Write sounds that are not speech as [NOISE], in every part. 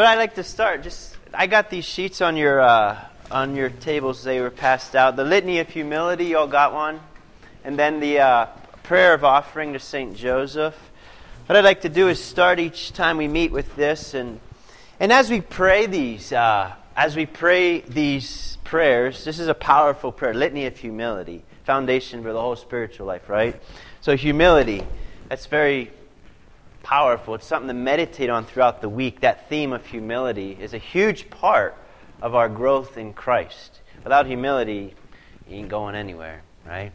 So I'd like to start. Just I got these sheets on your uh, on your tables. They were passed out. The litany of humility. You all got one, and then the uh, prayer of offering to Saint Joseph. What I'd like to do is start each time we meet with this, and and as we pray these, uh, as we pray these prayers, this is a powerful prayer. Litany of humility, foundation for the whole spiritual life, right? So humility. That's very powerful. It's something to meditate on throughout the week. That theme of humility is a huge part of our growth in Christ. Without humility, you ain't going anywhere, right?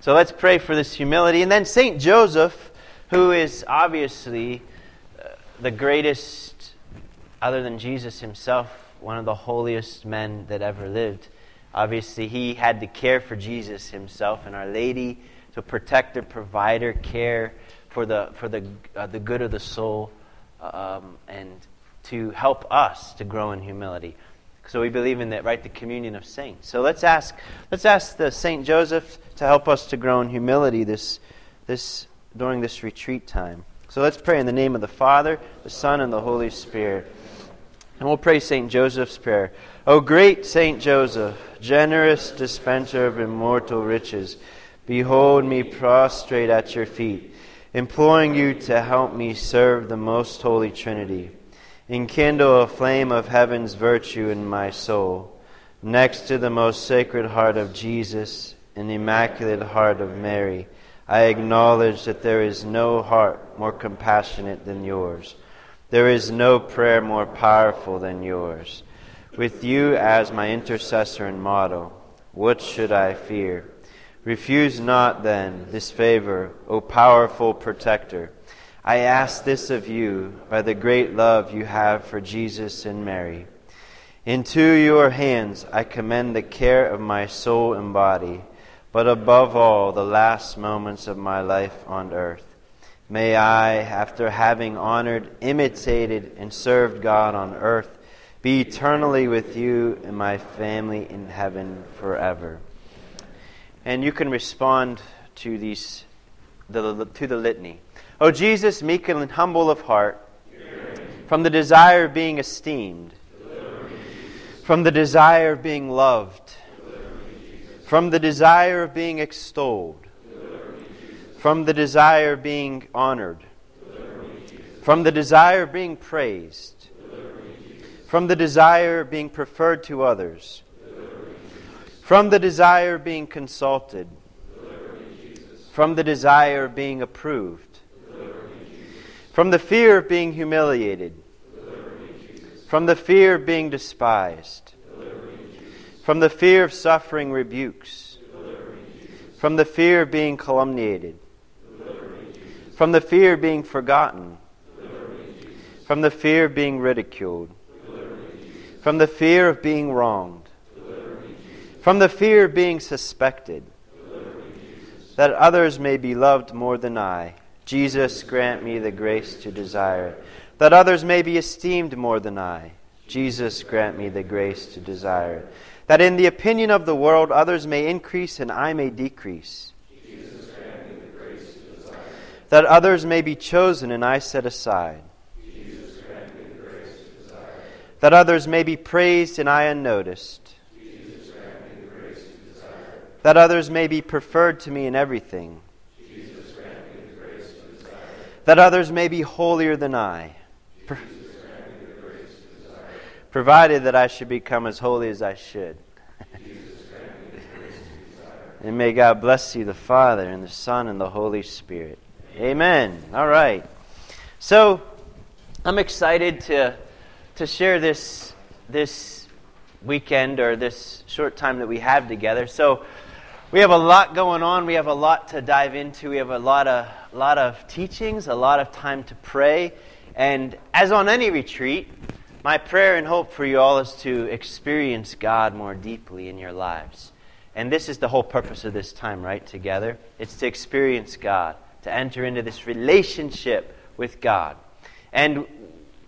So let's pray for this humility. And then St. Joseph, who is obviously uh, the greatest, other than Jesus himself, one of the holiest men that ever lived. Obviously, he had to care for Jesus himself and Our Lady, so protector, provider, care for the, for the, uh, the good of the soul, um, and to help us to grow in humility. So we believe in that, right? The communion of saints. So let's ask, let's ask the Saint Joseph to help us to grow in humility this, this during this retreat time. So let's pray in the name of the Father, the Son, and the Holy Spirit. And we'll pray St. Joseph's prayer. O great St. Joseph, generous dispenser of immortal riches, behold me prostrate at your feet, imploring you to help me serve the most holy Trinity. Enkindle a flame of heaven's virtue in my soul, next to the most sacred heart of Jesus and the immaculate heart of Mary. I acknowledge that there is no heart more compassionate than yours. There is no prayer more powerful than yours. With you as my intercessor and model, what should I fear? Refuse not, then, this favor, O powerful protector. I ask this of you by the great love you have for Jesus and Mary. Into your hands I commend the care of my soul and body, but above all, the last moments of my life on earth. May I, after having honored, imitated, and served God on earth, be eternally with you and my family in heaven forever. And you can respond to these the, to the litany. O Jesus, meek and humble of heart, from the desire of being esteemed, from the desire of being loved, from the desire of being extolled, from the desire of being honored, from the desire of being praised, from the desire of being preferred to others, from the desire of being consulted, from the desire of being approved, from the fear of being humiliated, from the fear of being despised, from the fear of suffering rebukes, from the fear of being calumniated, from the fear of being forgotten, from the fear of being ridiculed, from the fear of being wronged, from the fear of being suspected, that others may be loved more than I. Jesus, grant me the grace to desire it. That others may be esteemed more than I. Jesus, grant me the grace to desire it. That in the opinion of the world others may increase and I may decrease. Jesus. That others may be chosen and I set aside. Jesus. That others may be praised and I unnoticed. Jesus, grant me the grace to desire it. That others may be preferred to me in everything. That others may be holier than I. Provided that I should become as holy as I should. And may God bless you, the Father, and the Son, and the Holy Spirit. Amen. All right. So, I'm excited to, to share this, this weekend or this short time that we have together. So, we have a lot going on. We have a lot to dive into. We have a lot of, lot of teachings, a lot of time to pray. And as on any retreat, my prayer and hope for you all is to experience God more deeply in your lives. And this is the whole purpose of this time, right? Together. It's to experience God, to enter into this relationship with God. And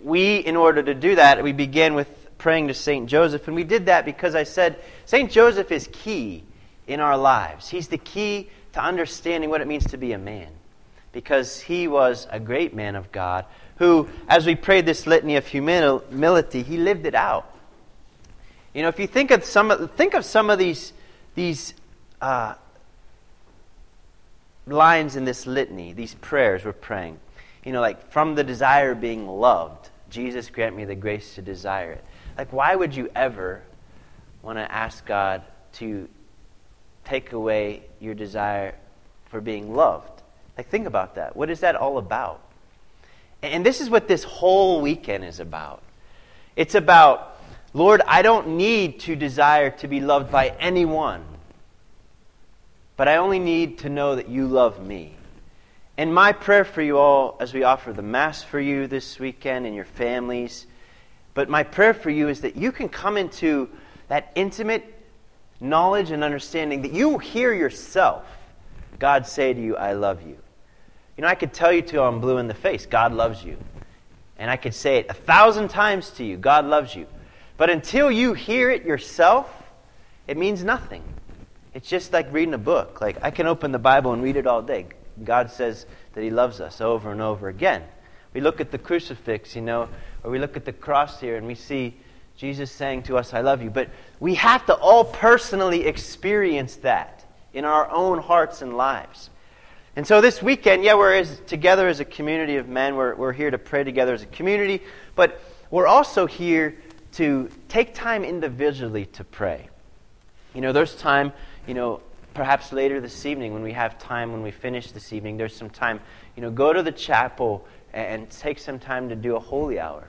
we, in order to do that, we begin with praying to St. Joseph. And we did that because I said St. Joseph is key in our lives. He's the key to understanding what it means to be a man. Because he was a great man of God who, as we prayed this litany of humility, he lived it out. You know, if you think of some of, think of some of these, these uh, lines in this litany, these prayers we're praying. You know, like from the desire being loved, Jesus grant me the grace to desire it. Like, why would you ever want to ask God to take away your desire for being loved? Like, think about that. What is that all about? And this is what this whole weekend is about. It's about, Lord, I don't need to desire to be loved by anyone, but I only need to know that you love me. And my prayer for you all as we offer the Mass for you this weekend and your families, but my prayer for you is that you can come into that intimate knowledge and understanding that you hear yourself God say to you, I love you. You know, I could tell you till I'm blue in the face, God loves you. And I could say it a thousand times to you, God loves you. But until you hear it yourself, it means nothing. It's just like reading a book. Like, I can open the Bible and read it all day. God says that He loves us over and over again. We look at the crucifix, you know, or we look at the cross here and we see Jesus saying to us, I love you. But we have to all personally experience that in our own hearts and lives. And so this weekend, yeah, we're as, together as a community of men. We're, we're here to pray together as a community, but we're also here to take time individually to pray. You know, there's time, you know, perhaps later this evening when we have time, when we finish this evening, there's some time, you know, go to the chapel and, and take some time to do a holy hour,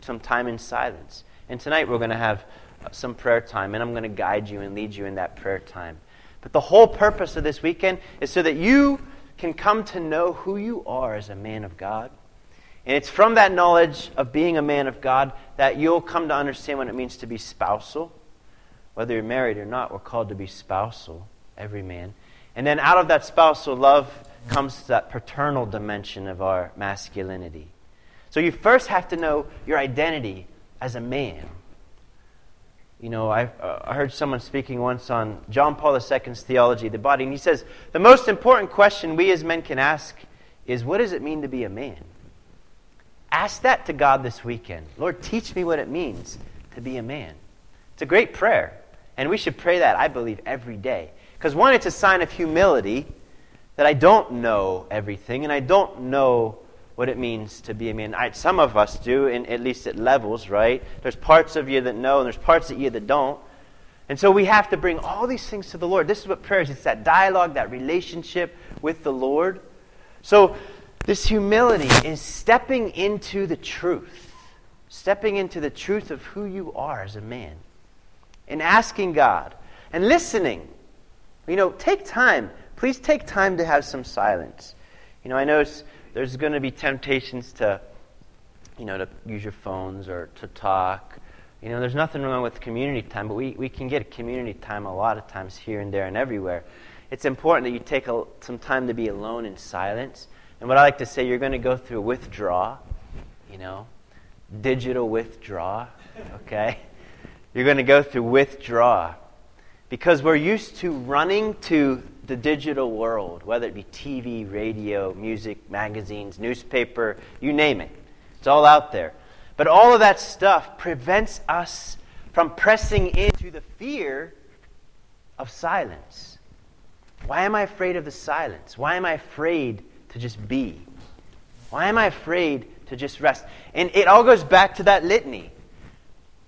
some time in silence. And tonight we're going to have some prayer time, and I'm going to guide you and lead you in that prayer time. But the whole purpose of this weekend is so that you can come to know who you are as a man of God. And it's from that knowledge of being a man of God that you'll come to understand what it means to be spousal. Whether you're married or not, we're called to be spousal, every man. And then out of that spousal love comes that paternal dimension of our masculinity. So you first have to know your identity as a man. You know, I, uh, heard someone speaking once on John Paul II's theology of the body, and he says the most important question we as men can ask is what does it mean to be a man? Ask that to God this weekend. Lord, teach me what it means to be a man. It's a great prayer, and we should pray that, I believe, every day. Because, one, it's a sign of humility that I don't know everything, and I don't know what it means to be a man. I, some of us do, in, at least at levels, right? There's parts of you that know, and there's parts of you that don't. And so we have to bring all these things to the Lord. This is what prayer is it's that dialogue, that relationship with the Lord. So, this humility is stepping into the truth, stepping into the truth of who you are as a man, and asking God, and listening. You know, take time. Please take time to have some silence. You know, I know it's there's going to be temptations to, you know, to use your phones or to talk. You know, there's nothing wrong with community time, but we, we can get community time a lot of times here and there and everywhere. It's important that you take a, some time to be alone in silence. And what I like to say, you're going to go through withdraw, you know, digital withdraw, okay? You're going to go through withdraw because we're used to running to the digital world, whether it be TV, radio, music, magazines, newspaper, you name it. It's all out there. But all of that stuff prevents us from pressing into the fear of silence. Why am I afraid of the silence? Why am I afraid to just be? Why am I afraid to just rest? And it all goes back to that litany.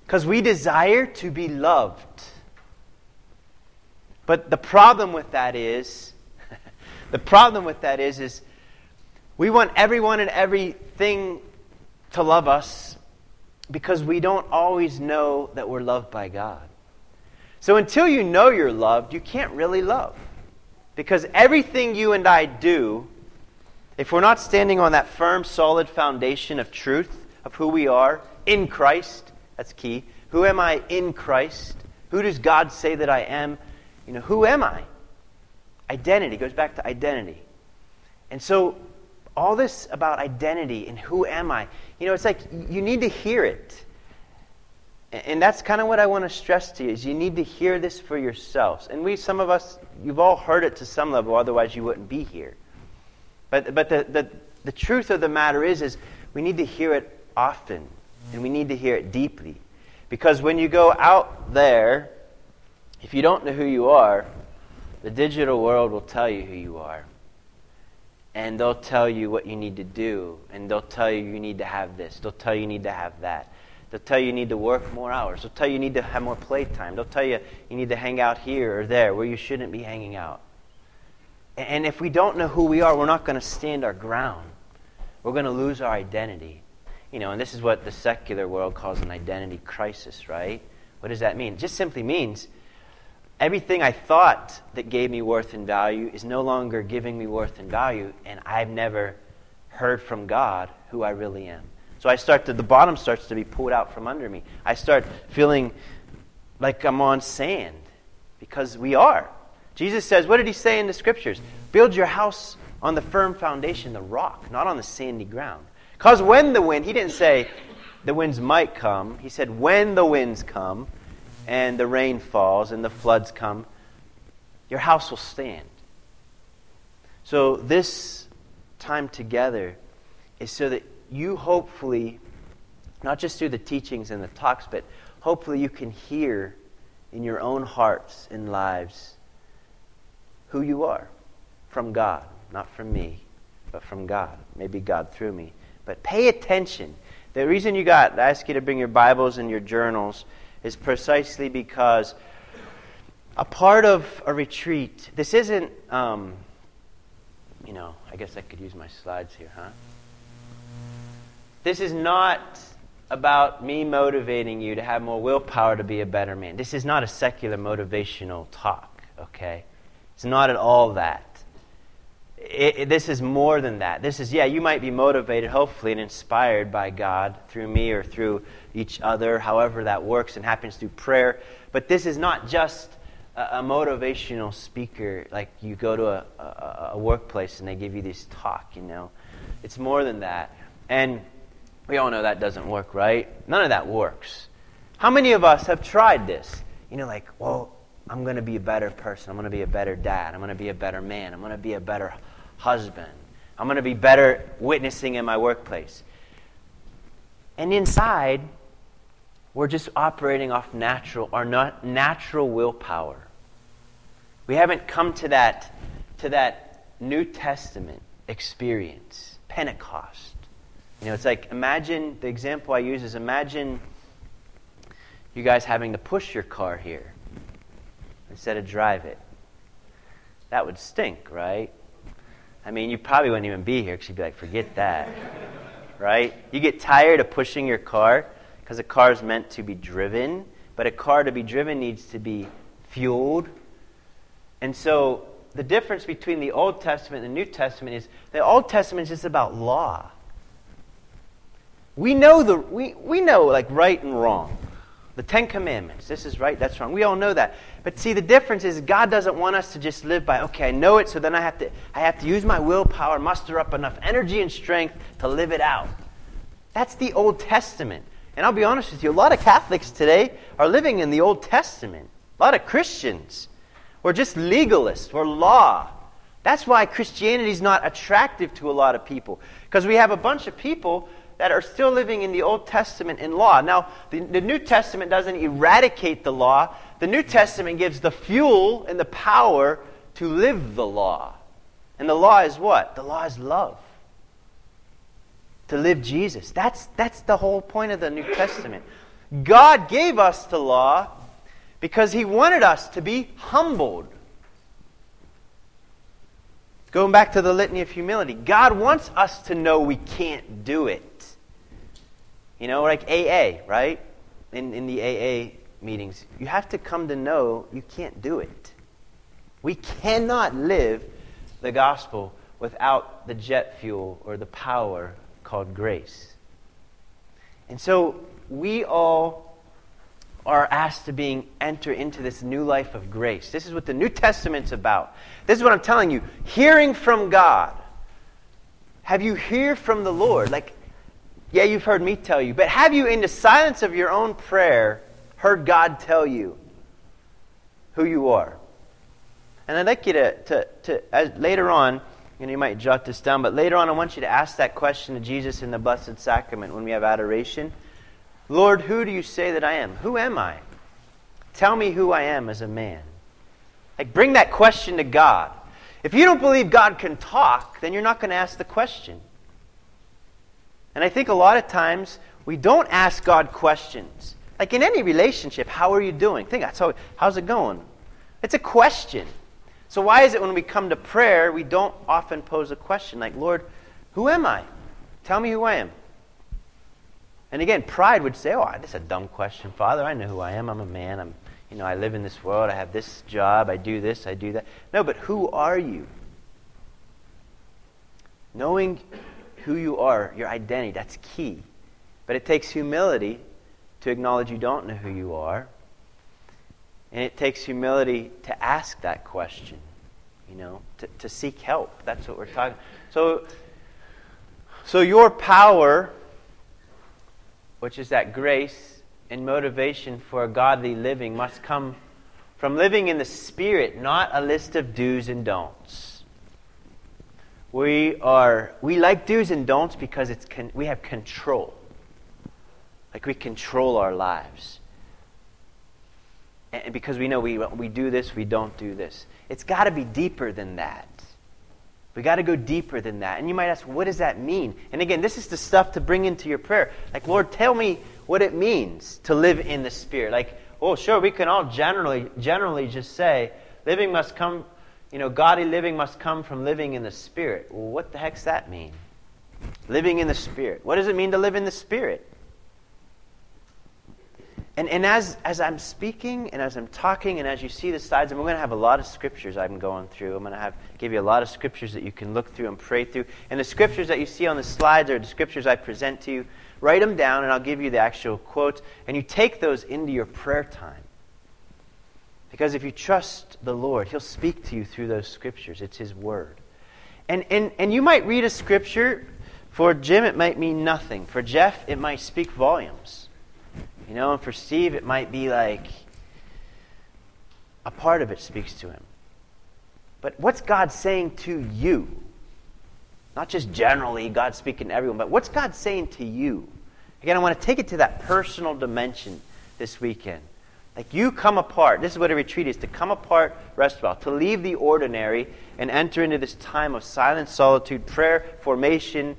Because we desire to be loved. But the problem with that is, [LAUGHS] the problem with that is, is we want everyone and everything to love us because we don't always know that we're loved by God. So until you know you're loved, you can't really love. Because everything you and I do, if we're not standing on that firm, solid foundation of truth, of who we are in Christ, that's key. Who am I in Christ? Who does God say that I am? You know, who am I? Identity goes back to identity. And so all this about identity and who am I, you know, it's like you need to hear it. And that's kind of what I want to stress to you is you need to hear this for yourselves. And we, some of us, you've all heard it to some level, otherwise you wouldn't be here. But, but the, the, the truth of the matter is, is we need to hear it often, and we need to hear it deeply. Because when you go out there, if you don't know who you are, the digital world will tell you who you are. And they'll tell you what you need to do, and they'll tell you you need to have this, they'll tell you you need to have that. They'll tell you you need to work more hours. They'll tell you you need to have more playtime. They'll tell you you need to hang out here or there where you shouldn't be hanging out. And if we don't know who we are, we're not going to stand our ground. We're going to lose our identity. You know, and this is what the secular world calls an identity crisis, right? What does that mean? It just simply means everything I thought that gave me worth and value is no longer giving me worth and value, and I've never heard from God who I really am. So I start to, the bottom starts to be pulled out from under me. I start feeling like I'm on sand because we are. Jesus says, what did he say in the scriptures? Build your house on the firm foundation, the rock, not on the sandy ground. Because when the wind, he didn't say the winds might come. He said, when the winds come and the rain falls and the floods come, your house will stand. So this time together is so that you hopefully, not just through the teachings and the talks, but hopefully you can hear in your own hearts and lives who you are from God, not from me, but from God. Maybe God through me. But pay attention. The reason you got, I ask you to bring your Bibles and your journals, is precisely because a part of a retreat, this isn't, um, you know, I guess I could use my slides here, huh? This is not about me motivating you to have more willpower to be a better man. This is not a secular motivational talk, okay? It's not at all that. It, it, this is more than that. This is, yeah, you might be motivated, hopefully, and inspired by God through me or through each other, however that works and happens through prayer. But this is not just a, a motivational speaker, like you go to a, a, a workplace and they give you this talk, you know. It's more than that. And we all know that doesn't work, right? None of that works. How many of us have tried this? You know, like, well, I'm going to be a better person. I'm going to be a better dad. I'm going to be a better man. I'm going to be a better husband. I'm going to be better witnessing in my workplace. And inside, we're just operating off natural, our not natural willpower. We haven't come to that, to that New Testament experience, Pentecost. You know, it's like imagine the example I use is imagine you guys having to push your car here instead of drive it. That would stink, right? I mean, you probably wouldn't even be here because you'd be like, forget that. [LAUGHS] right? You get tired of pushing your car because a car is meant to be driven, but a car to be driven needs to be fueled. And so the difference between the Old Testament and the New Testament is the Old Testament is just about law. We know the we, we know like right and wrong. The Ten Commandments. This is right, that's wrong. We all know that. But see, the difference is God doesn't want us to just live by, okay, I know it, so then I have to I have to use my willpower, muster up enough energy and strength to live it out. That's the Old Testament. And I'll be honest with you, a lot of Catholics today are living in the Old Testament. A lot of Christians. We're just legalists. We're law. That's why Christianity is not attractive to a lot of people. Because we have a bunch of people that are still living in the Old Testament in law. Now, the, the New Testament doesn't eradicate the law, the New Testament gives the fuel and the power to live the law. And the law is what? The law is love. To live Jesus. That's, that's the whole point of the New Testament. God gave us the law because He wanted us to be humbled. Going back to the litany of humility, God wants us to know we can't do it. You know, like AA, right? In, in the AA meetings, you have to come to know you can't do it. We cannot live the gospel without the jet fuel or the power called grace. And so we all are asked to being enter into this new life of grace. This is what the New Testament's about. This is what I'm telling you. Hearing from God have you hear from the Lord? Like, yeah, you've heard me tell you, but have you, in the silence of your own prayer, heard God tell you who you are? And I'd like you to, to, to as, later on, you know, you might jot this down, but later on, I want you to ask that question to Jesus in the Blessed Sacrament when we have adoration. Lord, who do you say that I am? Who am I? Tell me who I am as a man. Like, bring that question to God. If you don't believe God can talk, then you're not going to ask the question. And I think a lot of times we don't ask God questions. Like in any relationship, how are you doing? Think that's how, how's it going? It's a question. So why is it when we come to prayer, we don't often pose a question like, Lord, who am I? Tell me who I am. And again, pride would say, Oh, that's a dumb question, Father. I know who I am. I'm a man. I'm you know, I live in this world, I have this job, I do this, I do that. No, but who are you? Knowing who you are, your identity, that's key. But it takes humility to acknowledge you don't know who you are. And it takes humility to ask that question, you know, to, to seek help. That's what we're talking. So, so your power, which is that grace, and motivation for a godly living must come from living in the Spirit, not a list of do's and don'ts. We are we like do's and don'ts because it's con- we have control. Like we control our lives. And because we know we, we do this, we don't do this. It's got to be deeper than that. We got to go deeper than that. And you might ask, what does that mean? And again, this is the stuff to bring into your prayer. Like, Lord, tell me what it means to live in the Spirit. Like, oh, sure, we can all generally, generally just say, living must come, you know, godly living must come from living in the Spirit. Well, what the heck's that mean? Living in the Spirit. What does it mean to live in the Spirit? And, and as, as I'm speaking and as I'm talking and as you see the slides, and we're going to have a lot of scriptures I'm going through. I'm going to have, give you a lot of scriptures that you can look through and pray through. And the scriptures that you see on the slides are the scriptures I present to you Write them down, and I'll give you the actual quotes. And you take those into your prayer time. Because if you trust the Lord, He'll speak to you through those scriptures. It's His Word. And, and, and you might read a scripture. For Jim, it might mean nothing. For Jeff, it might speak volumes. You know, and for Steve, it might be like a part of it speaks to him. But what's God saying to you? Not just generally God speaking to everyone, but what's God saying to you? Again, I want to take it to that personal dimension this weekend. Like you come apart. This is what a retreat is to come apart, rest well, to leave the ordinary and enter into this time of silent solitude, prayer, formation,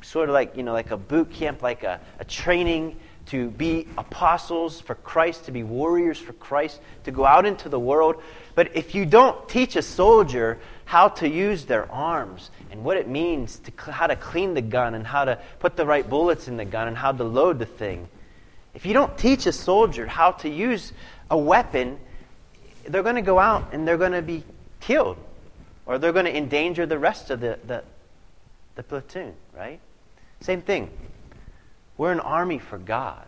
sort of like, you know, like a boot camp, like a, a training to be apostles for Christ, to be warriors for Christ, to go out into the world. But if you don't teach a soldier how to use their arms and what it means to how to clean the gun and how to put the right bullets in the gun and how to load the thing. If you don't teach a soldier how to use a weapon, they're going to go out and they're going to be killed or they're going to endanger the rest of the, the, the platoon, right? Same thing. We're an army for God,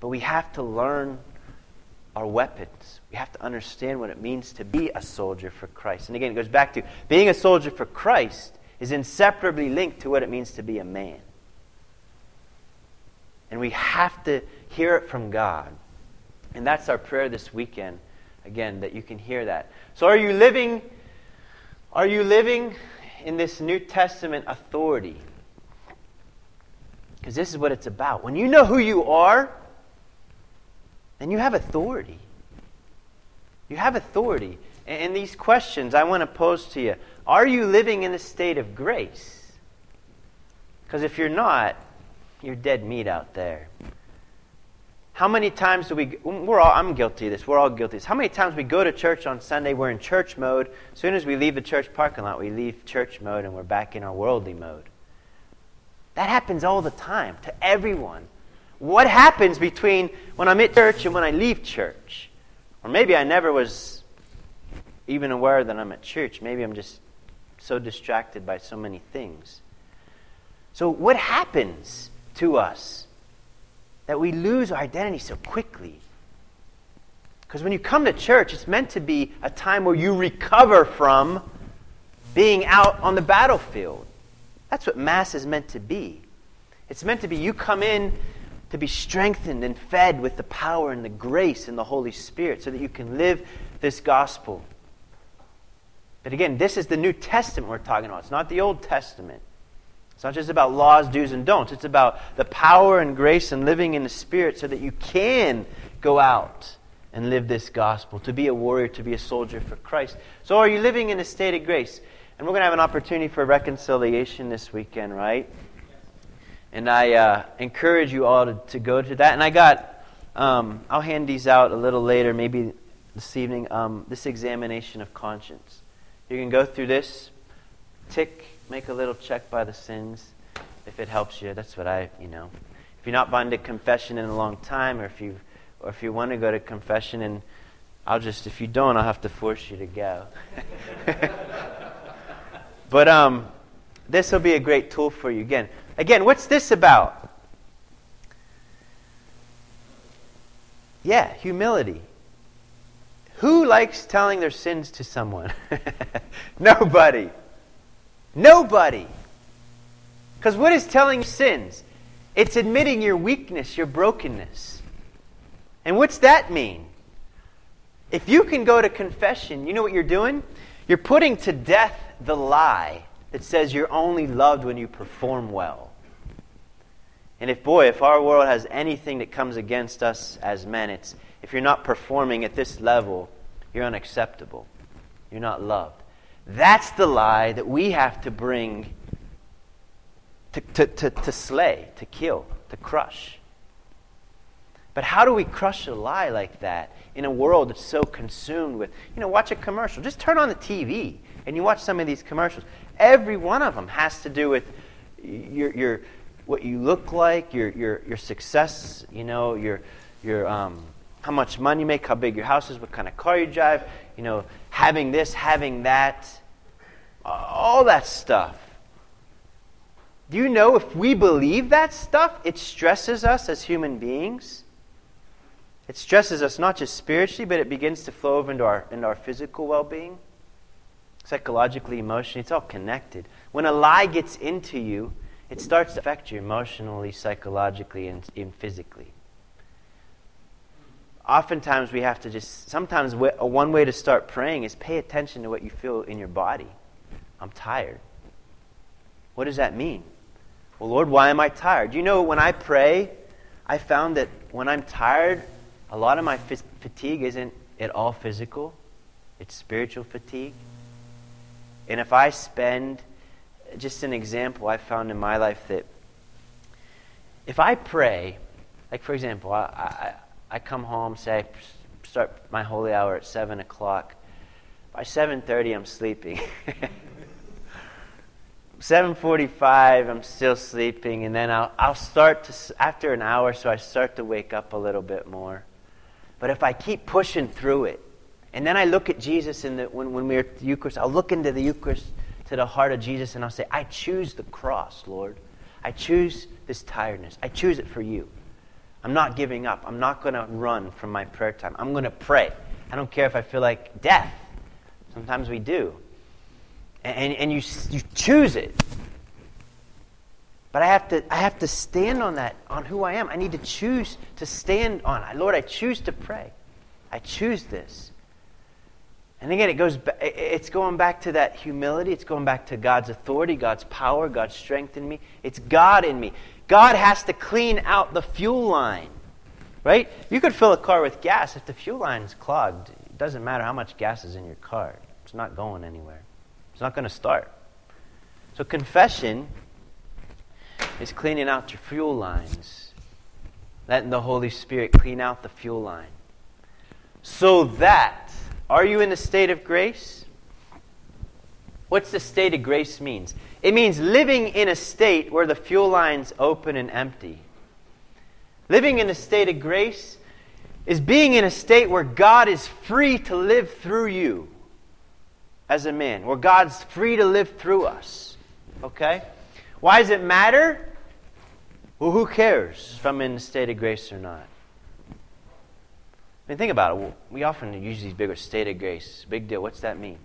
but we have to learn our weapons. We have to understand what it means to be a soldier for Christ. And again, it goes back to being a soldier for Christ is inseparably linked to what it means to be a man. And we have to hear it from God. And that's our prayer this weekend, again, that you can hear that. So are you living are you living in this New Testament authority? Because this is what it's about. When you know who you are, then you have authority. You have authority. And these questions I want to pose to you Are you living in a state of grace? Because if you're not, you're dead meat out there. How many times do we, we're all, I'm guilty of this, we're all guilty of this. How many times we go to church on Sunday, we're in church mode. As soon as we leave the church parking lot, we leave church mode and we're back in our worldly mode. That happens all the time to everyone. What happens between when I'm at church and when I leave church? Or maybe I never was even aware that I'm at church. Maybe I'm just so distracted by so many things. So, what happens to us that we lose our identity so quickly? Because when you come to church, it's meant to be a time where you recover from being out on the battlefield. That's what Mass is meant to be. It's meant to be you come in to be strengthened and fed with the power and the grace and the Holy Spirit so that you can live this gospel. But again, this is the New Testament we're talking about. It's not the Old Testament. It's not just about laws, do's, and don'ts. It's about the power and grace and living in the Spirit so that you can go out and live this gospel, to be a warrior, to be a soldier for Christ. So, are you living in a state of grace? And we're going to have an opportunity for reconciliation this weekend, right? And I uh, encourage you all to, to go to that. And I got, um, I'll hand these out a little later, maybe this evening, um, this examination of conscience. You can go through this, tick, make a little check by the sins, if it helps you. That's what I, you know. If you're not been to confession in a long time, or if you, or if you want to go to confession, and I'll just, if you don't, I'll have to force you to go. [LAUGHS] but um, this will be a great tool for you. Again, Again, what's this about? Yeah, humility. Who likes telling their sins to someone? [LAUGHS] Nobody. Nobody. Because what is telling sins? It's admitting your weakness, your brokenness. And what's that mean? If you can go to confession, you know what you're doing? You're putting to death the lie that says you're only loved when you perform well. And if, boy, if our world has anything that comes against us as men, it's if you're not performing at this level, you're unacceptable. You're not loved. That's the lie that we have to bring to, to, to, to slay, to kill, to crush. But how do we crush a lie like that in a world that's so consumed with, you know, watch a commercial. Just turn on the TV and you watch some of these commercials. Every one of them has to do with your, your, what you look like, your, your, your success, you know, your, your, um, how much money you make, how big your house is, what kind of car you drive, you know, having this, having that, all that stuff. Do you know if we believe that stuff, it stresses us as human beings? It stresses us not just spiritually, but it begins to flow over into our, into our physical well being psychologically, emotionally, it's all connected. When a lie gets into you, it starts to affect you emotionally, psychologically, and, and physically. Oftentimes, we have to just, sometimes, one way to start praying is pay attention to what you feel in your body. I'm tired. What does that mean? Well, Lord, why am I tired? You know, when I pray, I found that when I'm tired, a lot of my fatigue isn't at all physical, it's spiritual fatigue. And if I spend, just an example I found in my life that if I pray, like for example, I, I, I come home, say I start my holy hour at 7 o'clock. By 7.30, I'm sleeping. [LAUGHS] 7.45, I'm still sleeping, and then I'll, I'll start to, after an hour, so I start to wake up a little bit more. But if I keep pushing through it, and then I look at Jesus in the, when, when we're at the Eucharist, I'll look into the Eucharist to the heart of Jesus and I'll say, I choose the cross, Lord. I choose this tiredness. I choose it for you. I'm not giving up. I'm not going to run from my prayer time. I'm going to pray. I don't care if I feel like death. Sometimes we do. And, and you, you choose it. But I have, to, I have to stand on that, on who I am. I need to choose to stand on. Lord, I choose to pray. I choose this. And again, it goes, it's going back to that humility. It's going back to God's authority, God's power, God's strength in me. It's God in me. God has to clean out the fuel line, right? You could fill a car with gas. If the fuel line's clogged, it doesn't matter how much gas is in your car. It's not going anywhere. It's not going to start. So confession is cleaning out your fuel lines. Letting the Holy Spirit clean out the fuel line. So that are you in the state of grace? What's the state of grace means? It means living in a state where the fuel line's open and empty. Living in a state of grace is being in a state where God is free to live through you as a man, where God's free to live through us. Okay? Why does it matter? Well, who cares if I'm in a state of grace or not? Mean, think about it. We often use these bigger state of grace. Big deal. What's that mean?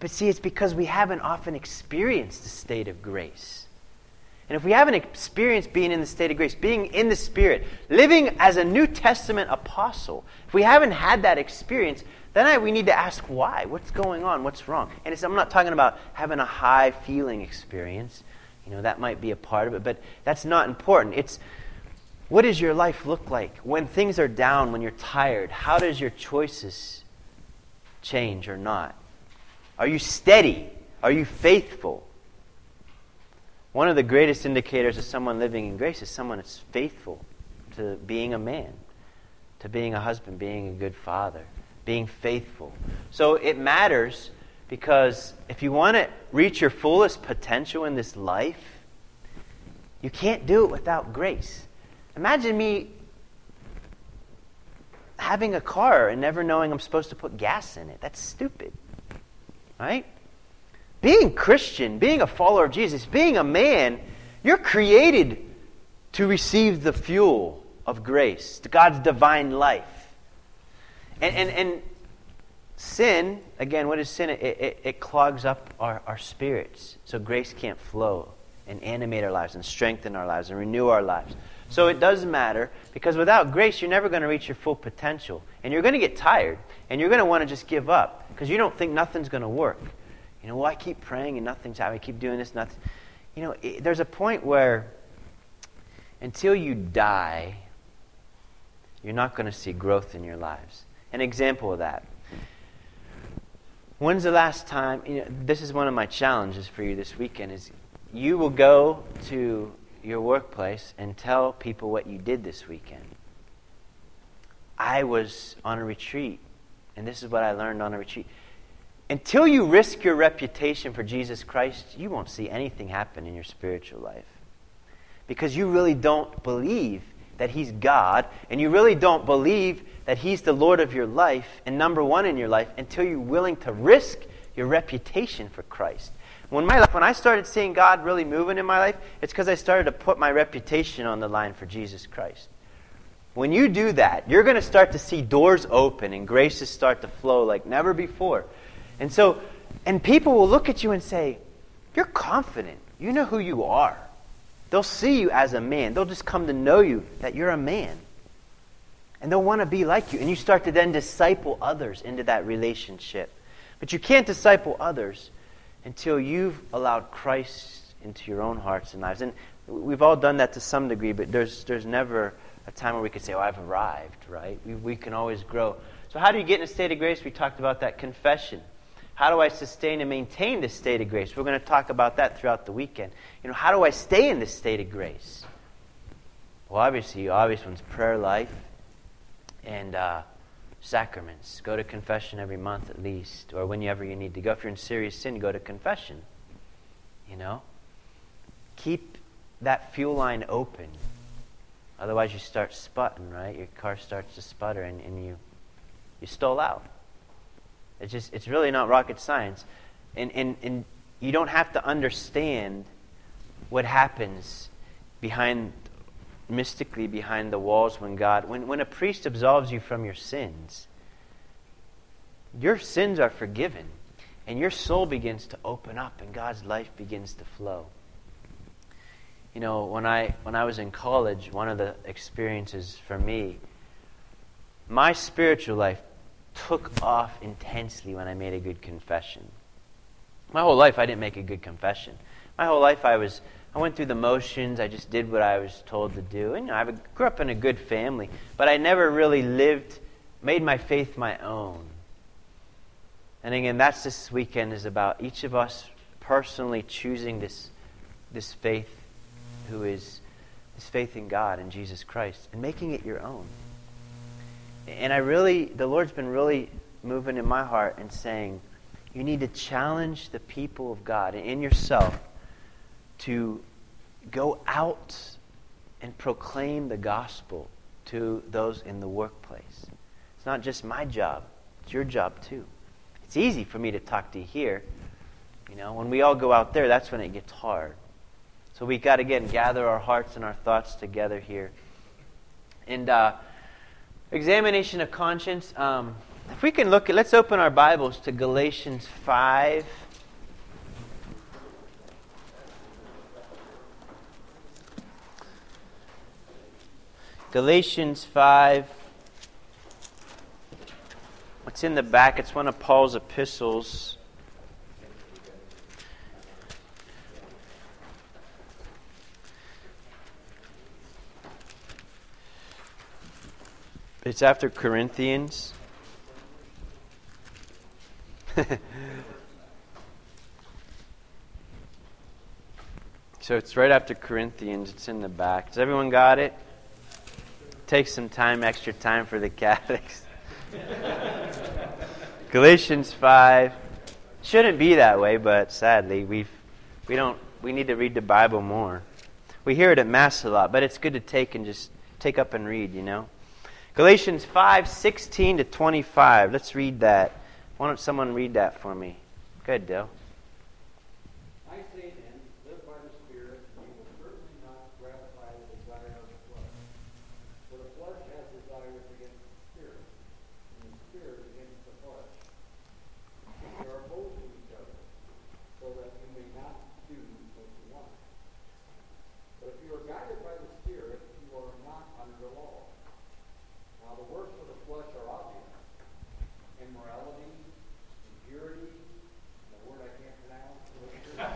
But see, it's because we haven't often experienced the state of grace. And if we haven't experienced being in the state of grace, being in the Spirit, living as a New Testament apostle, if we haven't had that experience, then I, we need to ask why. What's going on? What's wrong? And I'm not talking about having a high feeling experience. You know, that might be a part of it, but that's not important. It's what does your life look like when things are down, when you're tired? How does your choices change or not? Are you steady? Are you faithful? One of the greatest indicators of someone living in grace is someone that's faithful to being a man, to being a husband, being a good father being faithful. So it matters because if you want to reach your fullest potential in this life, you can't do it without grace. Imagine me having a car and never knowing I'm supposed to put gas in it. That's stupid. Right? Being Christian, being a follower of Jesus, being a man, you're created to receive the fuel of grace, God's divine life. And, and, and sin, again, what is sin? It, it, it clogs up our, our spirits so grace can't flow and animate our lives and strengthen our lives and renew our lives. So it does matter because without grace, you're never going to reach your full potential. And you're going to get tired and you're going to want to just give up because you don't think nothing's going to work. You know, well, I keep praying and nothing's happening. I keep doing this, nothing. You know, it, there's a point where until you die, you're not going to see growth in your lives an example of that. When's the last time, you know, this is one of my challenges for you this weekend, is you will go to your workplace and tell people what you did this weekend. I was on a retreat, and this is what I learned on a retreat. Until you risk your reputation for Jesus Christ, you won't see anything happen in your spiritual life. Because you really don't believe that He's God, and you really don't believe that He's the Lord of your life and number one in your life until you're willing to risk your reputation for Christ. When, my life, when I started seeing God really moving in my life, it's because I started to put my reputation on the line for Jesus Christ. When you do that, you're going to start to see doors open and graces start to flow like never before. And so, and people will look at you and say, You're confident. You know who you are. They'll see you as a man. They'll just come to know you that you're a man. And they'll want to be like you. And you start to then disciple others into that relationship. But you can't disciple others until you've allowed Christ into your own hearts and lives. And we've all done that to some degree, but there's, there's never a time where we can say, oh, I've arrived, right? We, we can always grow. So, how do you get in a state of grace? We talked about that confession. How do I sustain and maintain this state of grace? We're going to talk about that throughout the weekend. You know, how do I stay in this state of grace? Well, obviously, obvious one's prayer life and uh, sacraments. Go to confession every month at least, or whenever you need to go. If you're in serious sin, go to confession. You know? Keep that fuel line open. Otherwise, you start sputting, right? Your car starts to sputter and, and you, you stall out. It's just, it's really not rocket science. And, and, and you don't have to understand what happens behind mystically behind the walls when God, when, when a priest absolves you from your sins, your sins are forgiven and your soul begins to open up and God's life begins to flow. You know, when I, when I was in college, one of the experiences for me, my spiritual life took off intensely when I made a good confession. My whole life, I didn't make a good confession. My whole life, I was I went through the motions. I just did what I was told to do. And you know, I grew up in a good family, but I never really lived, made my faith my own. And again, that's this weekend is about each of us personally choosing this, this faith, who is this faith in God and Jesus Christ, and making it your own. And I really, the Lord's been really moving in my heart and saying, you need to challenge the people of God and in yourself to go out and proclaim the gospel to those in the workplace. It's not just my job, it's your job too. It's easy for me to talk to you here. You know, when we all go out there, that's when it gets hard. So we got to again gather our hearts and our thoughts together here. And uh, examination of conscience. Um, if we can look at, let's open our Bibles to Galatians 5. Galatians 5. What's in the back? It's one of Paul's epistles. It's after Corinthians. [LAUGHS] so it's right after Corinthians. It's in the back. Has everyone got it? Take some time, extra time for the Catholics. [LAUGHS] Galatians 5. Shouldn't be that way, but sadly, we've, we, don't, we need to read the Bible more. We hear it at Mass a lot, but it's good to take and just take up and read, you know? Galatians 5 16 to 25. Let's read that. Why don't someone read that for me? Good, Dale.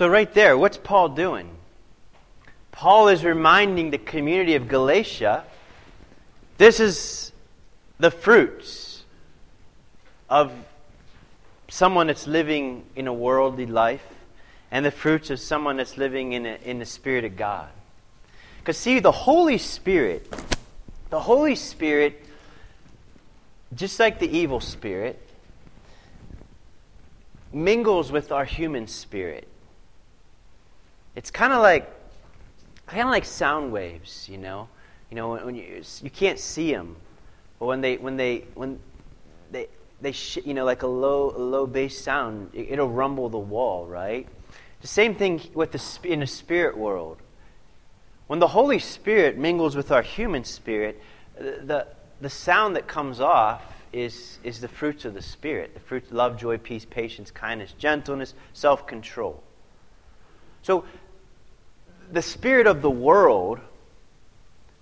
So, right there, what's Paul doing? Paul is reminding the community of Galatia this is the fruits of someone that's living in a worldly life and the fruits of someone that's living in, a, in the Spirit of God. Because, see, the Holy Spirit, the Holy Spirit, just like the evil spirit, mingles with our human spirit. It's kind of like kind of like sound waves, you know. You know when, when you you can't see them, but when they when they when they they sh- you know like a low a low bass sound, it, it'll rumble the wall, right? The same thing with the in the spirit world. When the Holy Spirit mingles with our human spirit, the the sound that comes off is, is the fruits of the Spirit the fruits love, joy, peace, patience, kindness, gentleness, self control. So, the Spirit of the world,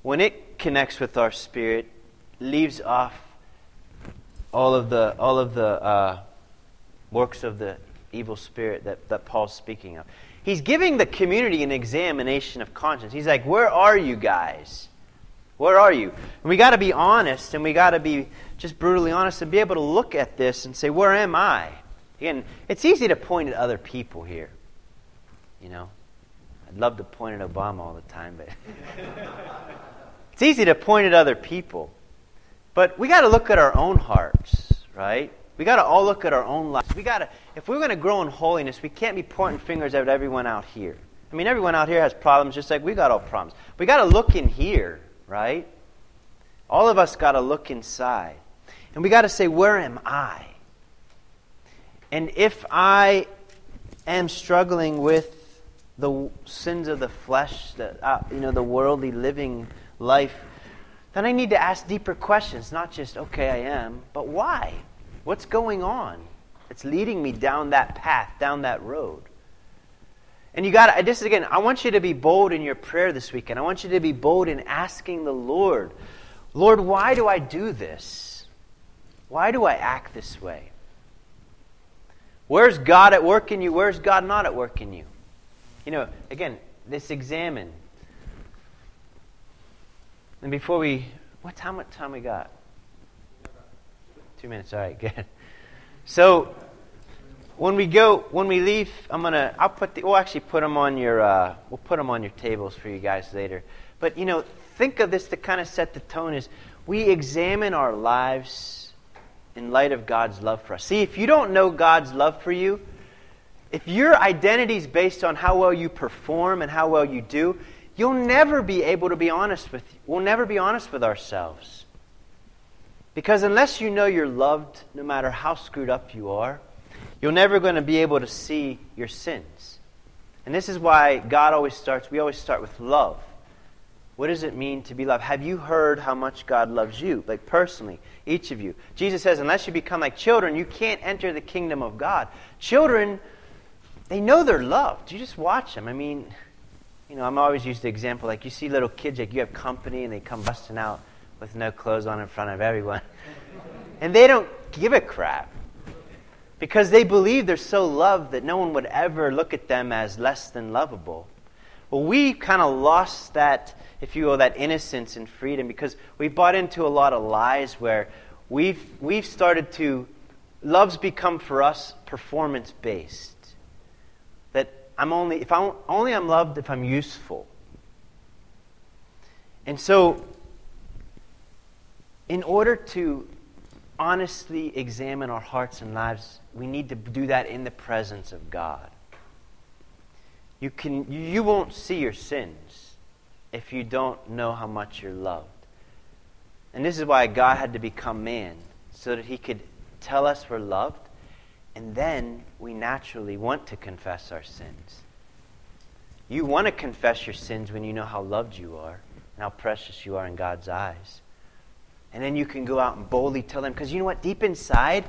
when it connects with our spirit, leaves off all of the, all of the uh, works of the evil spirit that, that Paul's speaking of. He's giving the community an examination of conscience. He's like, Where are you guys? Where are you? And we got to be honest and we got to be just brutally honest and be able to look at this and say, Where am I? Again, it's easy to point at other people here. You know? I'd love to point at Obama all the time, but [LAUGHS] it's easy to point at other people. But we got to look at our own hearts, right? We got to all look at our own lives. We got to, if we're going to grow in holiness, we can't be pointing fingers at everyone out here. I mean, everyone out here has problems just like we got all problems. We got to look in here, right? All of us got to look inside. And we got to say, where am I? And if I am struggling with the sins of the flesh, the, uh, you know, the worldly living life, then I need to ask deeper questions. Not just, okay, I am, but why? What's going on? It's leading me down that path, down that road. And you got to, this is again, I want you to be bold in your prayer this weekend. I want you to be bold in asking the Lord, Lord, why do I do this? Why do I act this way? Where's God at work in you? Where's God not at work in you? You know, again, let's examine. And before we, what time? What time we got? Two minutes. All right, [LAUGHS] good. So when we go, when we leave, I'm gonna. I'll put the. We'll actually put them on your. Uh, we'll put them on your tables for you guys later. But you know, think of this to kind of set the tone. Is we examine our lives in light of God's love for us. See, if you don't know God's love for you, if your identity is based on how well you perform and how well you do, you'll never be able to be honest with. We'll never be honest with ourselves. Because unless you know you're loved, no matter how screwed up you are, you're never going to be able to see your sins. And this is why God always starts, we always start with love. What does it mean to be loved? Have you heard how much God loves you, like personally, each of you? Jesus says, unless you become like children, you can't enter the kingdom of God. Children, they know they're loved. You just watch them. I mean, you know, I'm always used the example like you see little kids, like you have company and they come busting out with no clothes on in front of everyone. [LAUGHS] And they don't give a crap because they believe they're so loved that no one would ever look at them as less than lovable. Well, we kind of lost that, if you will, that innocence and freedom because we bought into a lot of lies where we've, we've started to, love's become for us performance based. I'm only, if I'm, only I'm loved if I'm useful. And so in order to honestly examine our hearts and lives, we need to do that in the presence of God. You, can, you won't see your sins if you don't know how much you're loved. And this is why God had to become man, so that he could tell us we're loved, and then we naturally want to confess our sins. You want to confess your sins when you know how loved you are and how precious you are in God's eyes. And then you can go out and boldly tell them. Because you know what? Deep inside,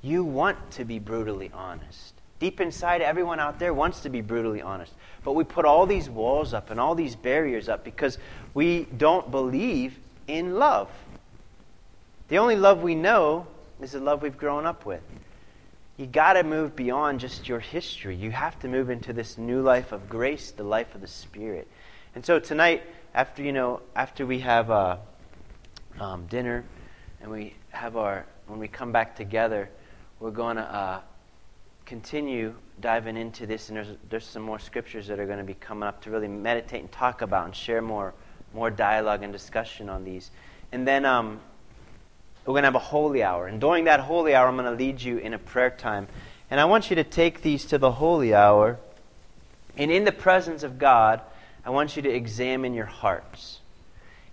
you want to be brutally honest. Deep inside, everyone out there wants to be brutally honest. But we put all these walls up and all these barriers up because we don't believe in love. The only love we know is the love we've grown up with. You got to move beyond just your history. You have to move into this new life of grace, the life of the Spirit. And so tonight, after you know, after we have. Uh, um, dinner, and we have our when we come back together, we're going to uh, continue diving into this, and there's there's some more scriptures that are going to be coming up to really meditate and talk about and share more more dialogue and discussion on these, and then um, we're going to have a holy hour, and during that holy hour, I'm going to lead you in a prayer time, and I want you to take these to the holy hour, and in the presence of God, I want you to examine your hearts.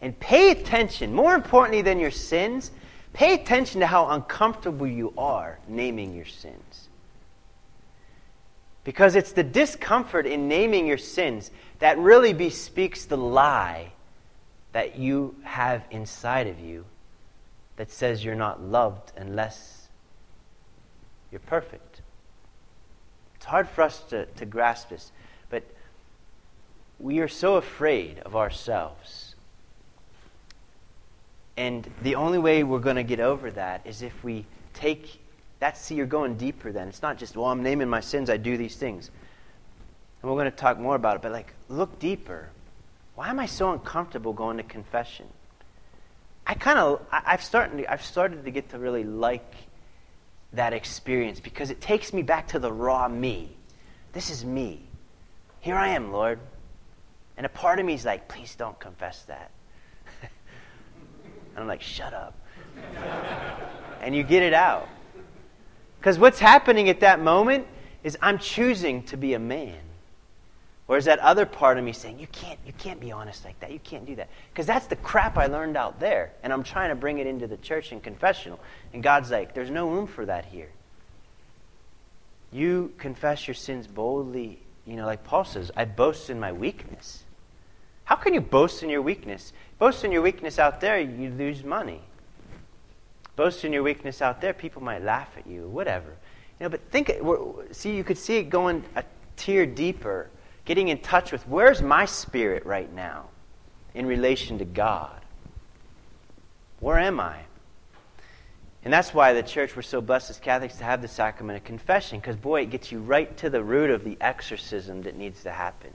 And pay attention, more importantly than your sins, pay attention to how uncomfortable you are naming your sins. Because it's the discomfort in naming your sins that really bespeaks the lie that you have inside of you that says you're not loved unless you're perfect. It's hard for us to, to grasp this, but we are so afraid of ourselves and the only way we're going to get over that is if we take that. See, you're going deeper then. It's not just, well, I'm naming my sins, I do these things. And we're going to talk more about it, but like, look deeper. Why am I so uncomfortable going to confession? I kind of, I've started, I've started to get to really like that experience because it takes me back to the raw me. This is me. Here I am, Lord. And a part of me is like, please don't confess that. [LAUGHS] And I'm like, shut up. [LAUGHS] and you get it out. Because what's happening at that moment is I'm choosing to be a man. Whereas that other part of me saying, you can't, you can't be honest like that. You can't do that. Because that's the crap I learned out there. And I'm trying to bring it into the church and confessional. And God's like, there's no room for that here. You confess your sins boldly. You know, like Paul says, I boast in my weakness. How can you boast in your weakness? Boast in your weakness out there, you lose money. Boast in your weakness out there, people might laugh at you, whatever. You know, but think, see, you could see it going a tier deeper, getting in touch with where's my spirit right now in relation to God? Where am I? And that's why the church, we're so blessed as Catholics to have the sacrament of confession, because boy, it gets you right to the root of the exorcism that needs to happen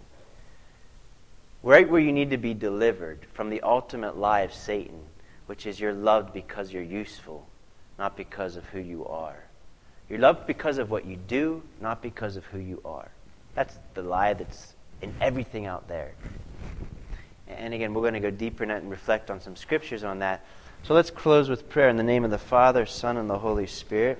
right where you need to be delivered from the ultimate lie of Satan, which is you're loved because you're useful. not because of who you are. You're loved because of what you do, not because of who you are. That's the lie that's in everything out there. And again, we're going to go deeper in that and reflect on some scriptures on that. So let's close with prayer in the name of the Father, Son, and the Holy Spirit.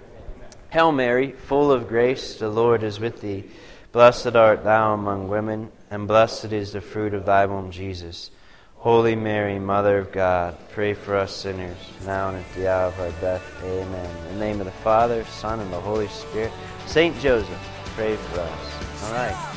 Hail Mary, full of grace, the Lord is with thee. Blessed art thou among women, and blessed is the fruit of thy womb, Jesus. Holy Mary, Mother of God, pray for us sinners, now and at the hour of our death. Amen. In the name of the Father, Son, and the Holy Spirit. Saint Joseph, pray for us. All right.